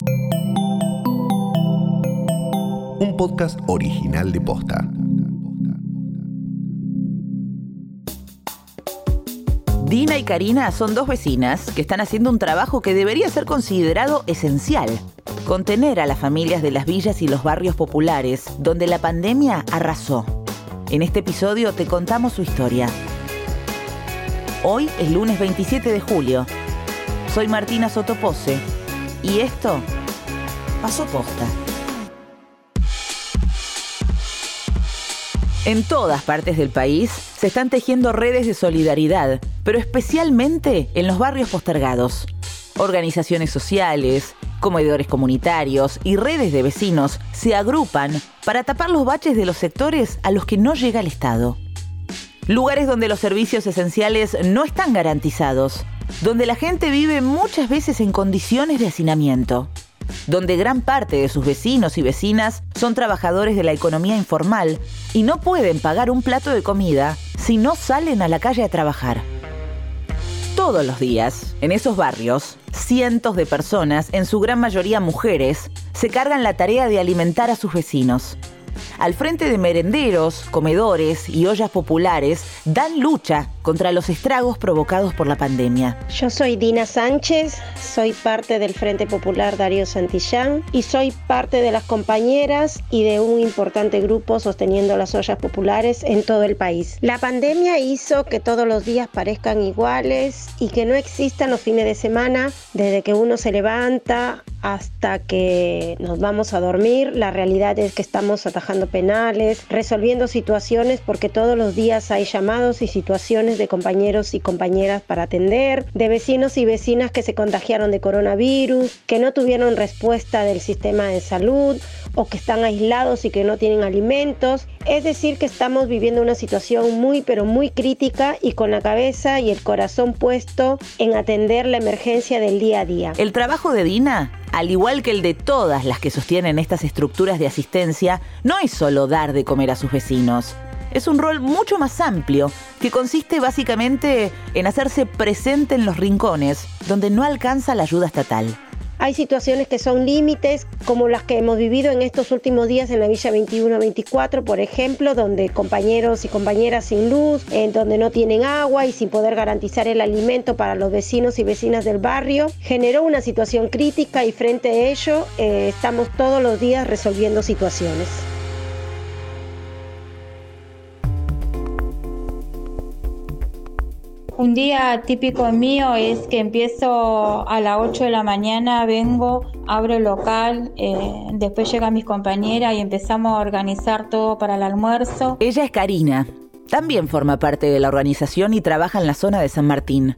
Un podcast original de Posta. Dina y Karina son dos vecinas que están haciendo un trabajo que debería ser considerado esencial. Contener a las familias de las villas y los barrios populares, donde la pandemia arrasó. En este episodio te contamos su historia. Hoy es lunes 27 de julio. Soy Martina Sotopose y esto pasó posta. En todas partes del país se están tejiendo redes de solidaridad, pero especialmente en los barrios postergados. Organizaciones sociales, comedores comunitarios y redes de vecinos se agrupan para tapar los baches de los sectores a los que no llega el Estado. Lugares donde los servicios esenciales no están garantizados, donde la gente vive muchas veces en condiciones de hacinamiento donde gran parte de sus vecinos y vecinas son trabajadores de la economía informal y no pueden pagar un plato de comida si no salen a la calle a trabajar. Todos los días, en esos barrios, cientos de personas, en su gran mayoría mujeres, se cargan la tarea de alimentar a sus vecinos al frente de merenderos, comedores y ollas populares, dan lucha contra los estragos provocados por la pandemia. Yo soy Dina Sánchez, soy parte del Frente Popular Darío Santillán y soy parte de las compañeras y de un importante grupo sosteniendo las ollas populares en todo el país. La pandemia hizo que todos los días parezcan iguales y que no existan los fines de semana desde que uno se levanta hasta que nos vamos a dormir. La realidad es que estamos atajando penales, resolviendo situaciones porque todos los días hay llamados y situaciones de compañeros y compañeras para atender, de vecinos y vecinas que se contagiaron de coronavirus, que no tuvieron respuesta del sistema de salud o que están aislados y que no tienen alimentos. Es decir, que estamos viviendo una situación muy pero muy crítica y con la cabeza y el corazón puesto en atender la emergencia del día a día. El trabajo de Dina al igual que el de todas las que sostienen estas estructuras de asistencia, no es solo dar de comer a sus vecinos. Es un rol mucho más amplio, que consiste básicamente en hacerse presente en los rincones donde no alcanza la ayuda estatal. Hay situaciones que son límites, como las que hemos vivido en estos últimos días en la Villa 21-24, por ejemplo, donde compañeros y compañeras sin luz, en donde no tienen agua y sin poder garantizar el alimento para los vecinos y vecinas del barrio, generó una situación crítica y frente a ello eh, estamos todos los días resolviendo situaciones. Un día típico mío es que empiezo a las 8 de la mañana, vengo, abro el local, eh, después llegan mis compañeras y empezamos a organizar todo para el almuerzo. Ella es Karina, también forma parte de la organización y trabaja en la zona de San Martín.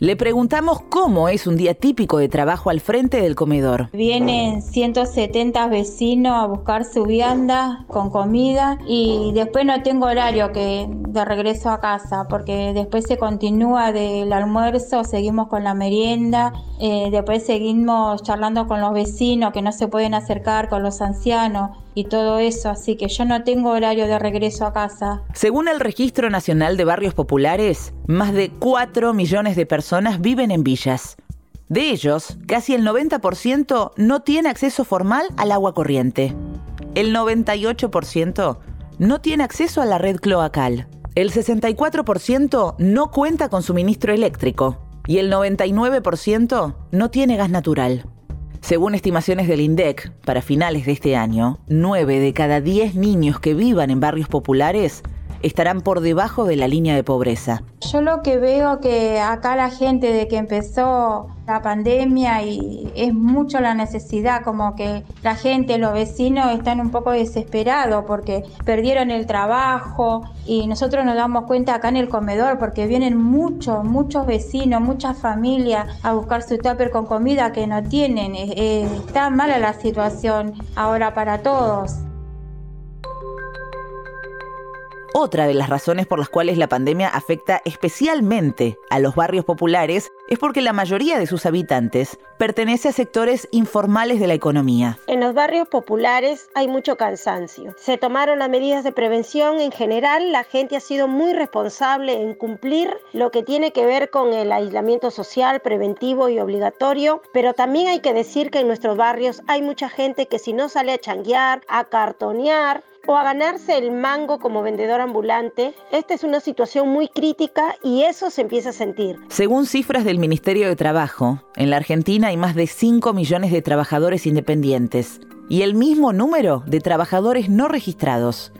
Le preguntamos cómo es un día típico de trabajo al frente del comedor. Vienen 170 vecinos a buscar su vianda con comida y después no tengo horario que de regreso a casa porque después se continúa del almuerzo, seguimos con la merienda, eh, después seguimos charlando con los vecinos que no se pueden acercar, con los ancianos y todo eso, así que yo no tengo horario de regreso a casa. Según el Registro Nacional de Barrios Populares, más de 4 millones de personas viven en villas. De ellos, casi el 90% no tiene acceso formal al agua corriente. El 98% no tiene acceso a la red cloacal. El 64% no cuenta con suministro eléctrico. Y el 99% no tiene gas natural. Según estimaciones del INDEC, para finales de este año, 9 de cada 10 niños que vivan en barrios populares estarán por debajo de la línea de pobreza. Yo lo que veo que acá la gente de que empezó la pandemia y es mucho la necesidad, como que la gente, los vecinos están un poco desesperados porque perdieron el trabajo y nosotros nos damos cuenta acá en el comedor porque vienen muchos, muchos vecinos, muchas familias a buscar su tupper con comida que no tienen. está mala la situación ahora para todos. Otra de las razones por las cuales la pandemia afecta especialmente a los barrios populares es porque la mayoría de sus habitantes pertenece a sectores informales de la economía. En los barrios populares hay mucho cansancio. Se tomaron las medidas de prevención. En general, la gente ha sido muy responsable en cumplir lo que tiene que ver con el aislamiento social preventivo y obligatorio, pero también hay que decir que en nuestros barrios hay mucha gente que si no sale a changuear, a cartonear, o a ganarse el mango como vendedor ambulante, esta es una situación muy crítica y eso se empieza a sentir. Según cifras del Ministerio de Trabajo, en la Argentina hay más de 5 millones de trabajadores independientes y el mismo número de trabajadores no registrados.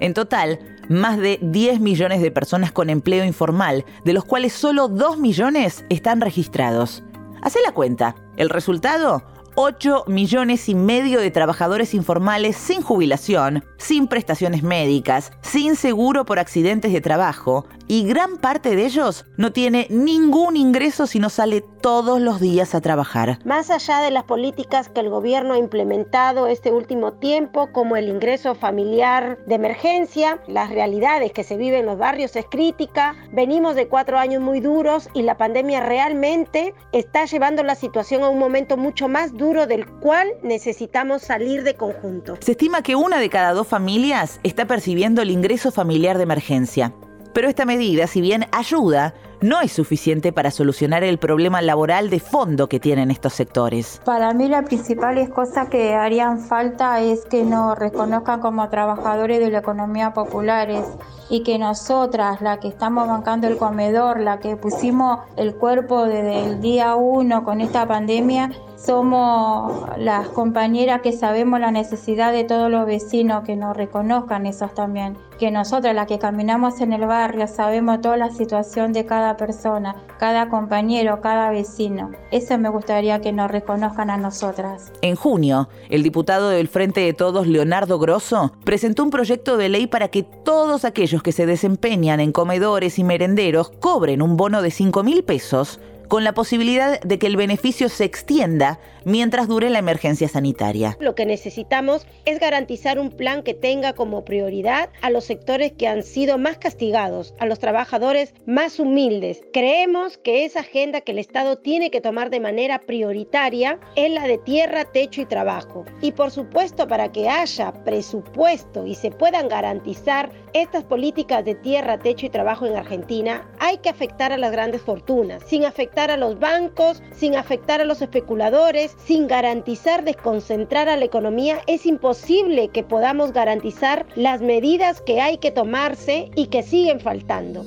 En total, más de 10 millones de personas con empleo informal, de los cuales solo 2 millones están registrados. Hace la cuenta. El resultado, 8 millones y medio de trabajadores informales sin jubilación, sin prestaciones médicas, sin seguro por accidentes de trabajo, y gran parte de ellos no tiene ningún ingreso si no sale todos los días a trabajar. Más allá de las políticas que el gobierno ha implementado este último tiempo, como el ingreso familiar de emergencia, las realidades que se viven en los barrios es crítica. Venimos de cuatro años muy duros y la pandemia realmente está llevando la situación a un momento mucho más duro del cual necesitamos salir de conjunto. Se estima que una de cada dos familias está percibiendo el ingreso familiar de emergencia. Pero esta medida, si bien ayuda, no es suficiente para solucionar el problema laboral de fondo que tienen estos sectores. Para mí la principal cosa que harían falta es que nos reconozcan como trabajadores de la economía populares y que nosotras, la que estamos bancando el comedor, la que pusimos el cuerpo desde el día uno con esta pandemia, somos las compañeras que sabemos la necesidad de todos los vecinos, que nos reconozcan esos también, que nosotras las que caminamos en el barrio sabemos toda la situación de cada persona, cada compañero, cada vecino. Eso me gustaría que nos reconozcan a nosotras. En junio, el diputado del Frente de Todos, Leonardo Grosso, presentó un proyecto de ley para que todos aquellos que se desempeñan en comedores y merenderos cobren un bono de 5 mil pesos con la posibilidad de que el beneficio se extienda mientras dure la emergencia sanitaria. Lo que necesitamos es garantizar un plan que tenga como prioridad a los sectores que han sido más castigados, a los trabajadores más humildes. Creemos que esa agenda que el Estado tiene que tomar de manera prioritaria es la de tierra, techo y trabajo. Y por supuesto, para que haya presupuesto y se puedan garantizar estas políticas de tierra, techo y trabajo en Argentina, hay que afectar a las grandes fortunas, sin afectar a los bancos, sin afectar a los especuladores, sin garantizar desconcentrar a la economía, es imposible que podamos garantizar las medidas que hay que tomarse y que siguen faltando.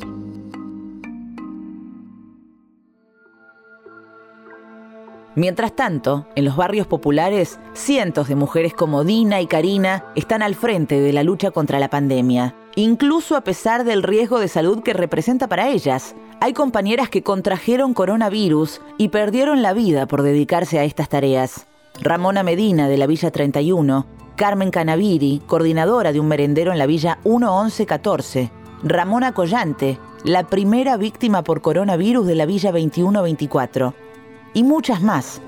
Mientras tanto, en los barrios populares, cientos de mujeres como Dina y Karina están al frente de la lucha contra la pandemia, incluso a pesar del riesgo de salud que representa para ellas. Hay compañeras que contrajeron coronavirus y perdieron la vida por dedicarse a estas tareas. Ramona Medina, de la Villa 31, Carmen Canaviri, coordinadora de un merendero en la Villa 11114, Ramona Collante, la primera víctima por coronavirus de la Villa 2124, y muchas más.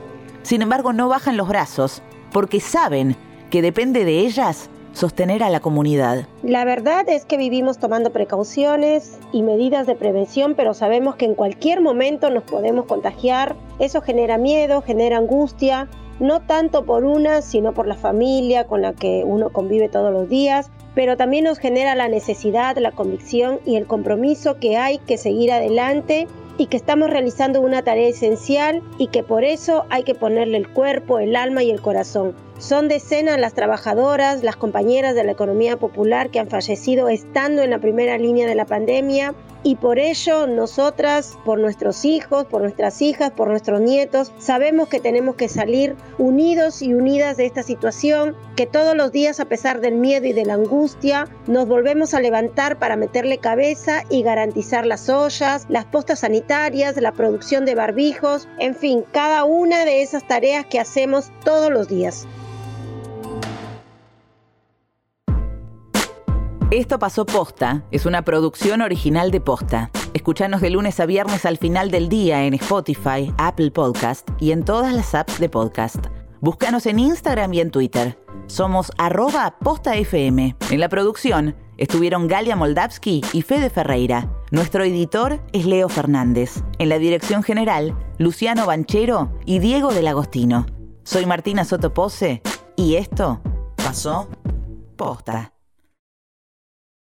Sin embargo, no bajan los brazos porque saben que depende de ellas sostener a la comunidad. La verdad es que vivimos tomando precauciones y medidas de prevención, pero sabemos que en cualquier momento nos podemos contagiar. Eso genera miedo, genera angustia, no tanto por una, sino por la familia con la que uno convive todos los días, pero también nos genera la necesidad, la convicción y el compromiso que hay que seguir adelante y que estamos realizando una tarea esencial y que por eso hay que ponerle el cuerpo, el alma y el corazón. Son decenas las trabajadoras, las compañeras de la economía popular que han fallecido estando en la primera línea de la pandemia y por ello nosotras, por nuestros hijos, por nuestras hijas, por nuestros nietos, sabemos que tenemos que salir unidos y unidas de esta situación, que todos los días a pesar del miedo y de la angustia nos volvemos a levantar para meterle cabeza y garantizar las ollas, las postas sanitarias, la producción de barbijos, en fin, cada una de esas tareas que hacemos todos los días. Esto pasó posta, es una producción original de posta. Escuchanos de lunes a viernes al final del día en Spotify, Apple Podcast y en todas las apps de podcast. Búscanos en Instagram y en Twitter. Somos arroba postafm. En la producción estuvieron Galia Moldavsky y Fede Ferreira. Nuestro editor es Leo Fernández. En la dirección general, Luciano Banchero y Diego del Agostino. Soy Martina Sotopose y esto pasó posta.